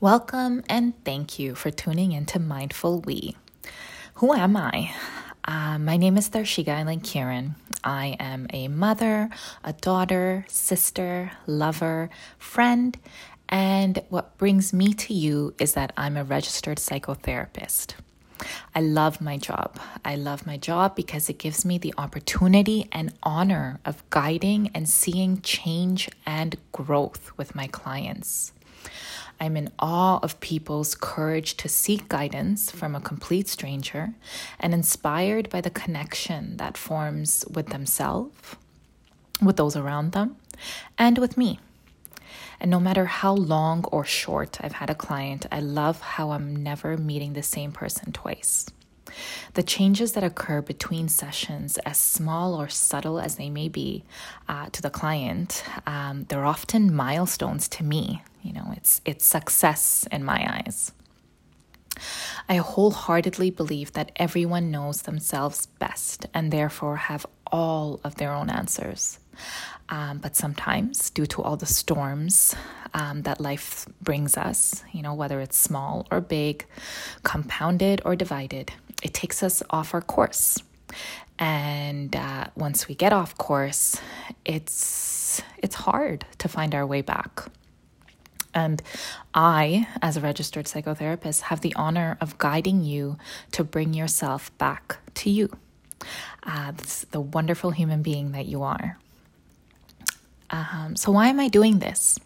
Welcome and thank you for tuning into Mindful We. Who am I? Uh, my name is Tharshiga Eileen Kieran. I am a mother, a daughter, sister, lover, friend, and what brings me to you is that I'm a registered psychotherapist. I love my job. I love my job because it gives me the opportunity and honor of guiding and seeing change and growth with my clients. I'm in awe of people's courage to seek guidance from a complete stranger and inspired by the connection that forms with themselves, with those around them, and with me. And no matter how long or short I've had a client, I love how I'm never meeting the same person twice. The changes that occur between sessions, as small or subtle as they may be uh, to the client, um, they're often milestones to me. You know, it's it's success in my eyes. I wholeheartedly believe that everyone knows themselves best and therefore have all of their own answers. Um, but sometimes, due to all the storms um, that life brings us, you know, whether it's small or big, compounded or divided, it takes us off our course. And uh, once we get off course, it's it's hard to find our way back. And I, as a registered psychotherapist, have the honor of guiding you to bring yourself back to you, uh, the wonderful human being that you are. Um, so, why am I doing this?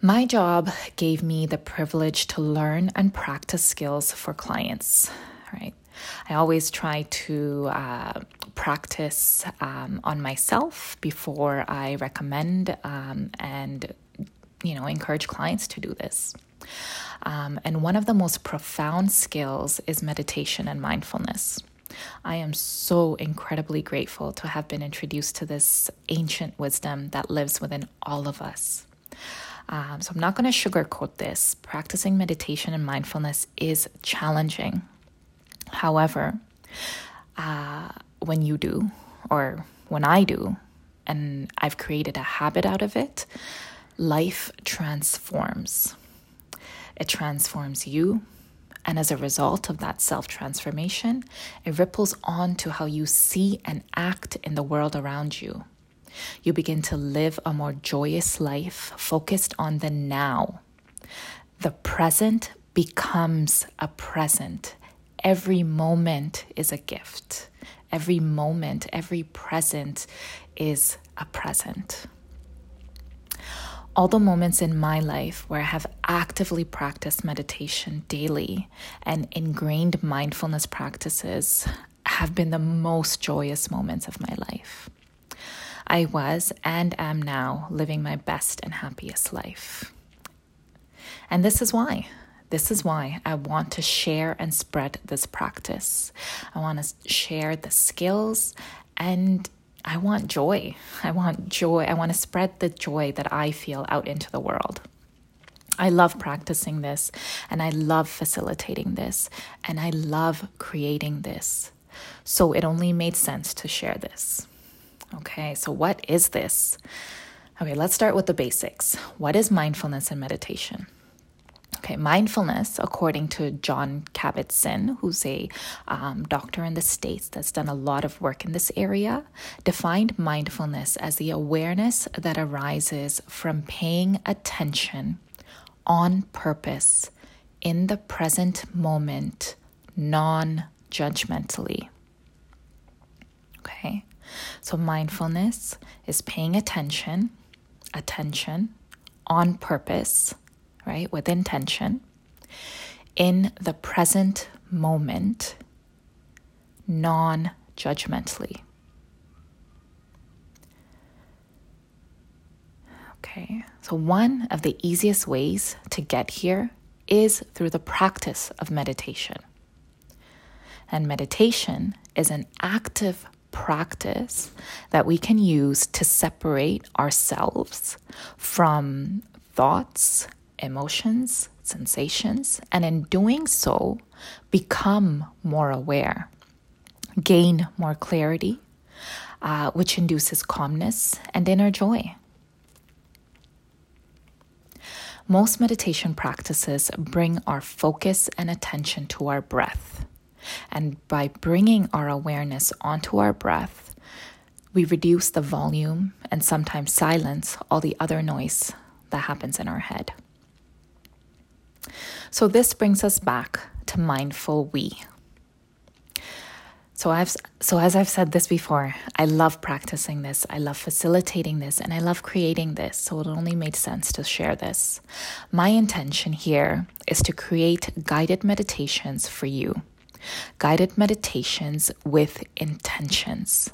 My job gave me the privilege to learn and practice skills for clients right? I always try to uh, practice um, on myself before I recommend um, and you know encourage clients to do this. Um, and one of the most profound skills is meditation and mindfulness. I am so incredibly grateful to have been introduced to this ancient wisdom that lives within all of us. Um, so, I'm not going to sugarcoat this. Practicing meditation and mindfulness is challenging. However, uh, when you do, or when I do, and I've created a habit out of it, life transforms. It transforms you. And as a result of that self transformation, it ripples on to how you see and act in the world around you. You begin to live a more joyous life focused on the now. The present becomes a present every moment is a gift. Every moment, every present is a present. All the moments in my life where I have actively practiced meditation daily and ingrained mindfulness practices have been the most joyous moments of my life. I was and am now living my best and happiest life. And this is why this is why I want to share and spread this practice. I want to share the skills and I want joy. I want joy. I want to spread the joy that I feel out into the world. I love practicing this and I love facilitating this and I love creating this. So it only made sense to share this. Okay, so what is this? Okay, let's start with the basics. What is mindfulness and meditation? Okay, mindfulness, according to John Kabat-Zinn, who's a um, doctor in the States that's done a lot of work in this area, defined mindfulness as the awareness that arises from paying attention on purpose in the present moment, non judgmentally. Okay, so mindfulness is paying attention, attention on purpose right, with intention, in the present moment, non judgmentally. Okay, so one of the easiest ways to get here is through the practice of meditation. And meditation is an active practice that we can use to separate ourselves from thoughts emotions, sensations, and in doing so, become more aware, gain more clarity, uh, which induces calmness and inner joy. Most meditation practices bring our focus and attention to our breath. And by bringing our awareness onto our breath, we reduce the volume and sometimes silence all the other noise that happens in our head. So, this brings us back to mindful we. So I've so as I've said this before, I love practicing this. I love facilitating this and I love creating this. So it only made sense to share this. My intention here is to create guided meditations for you. Guided meditations with intentions.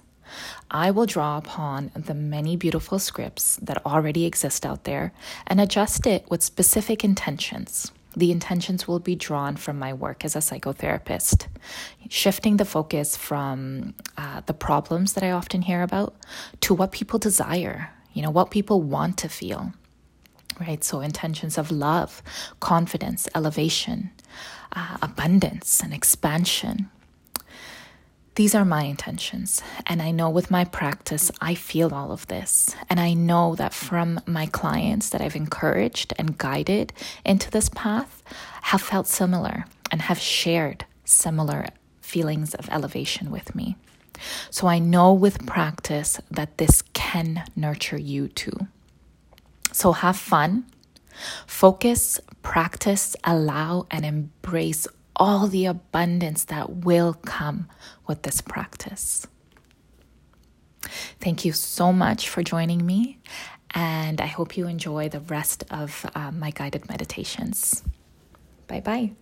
I will draw upon the many beautiful scripts that already exist out there and adjust it with specific intentions the intentions will be drawn from my work as a psychotherapist, shifting the focus from uh, the problems that I often hear about to what people desire, you know, what people want to feel, right? So, intentions of love, confidence, elevation, uh, abundance, and expansion. These are my intentions. And I know with my practice, I feel all of this. And I know that from my clients that I've encouraged and guided into this path have felt similar and have shared similar feelings of elevation with me. So I know with practice that this can nurture you too. So have fun, focus, practice, allow, and embrace all the abundance that will come with this practice. Thank you so much for joining me, and I hope you enjoy the rest of uh, my guided meditations. Bye bye.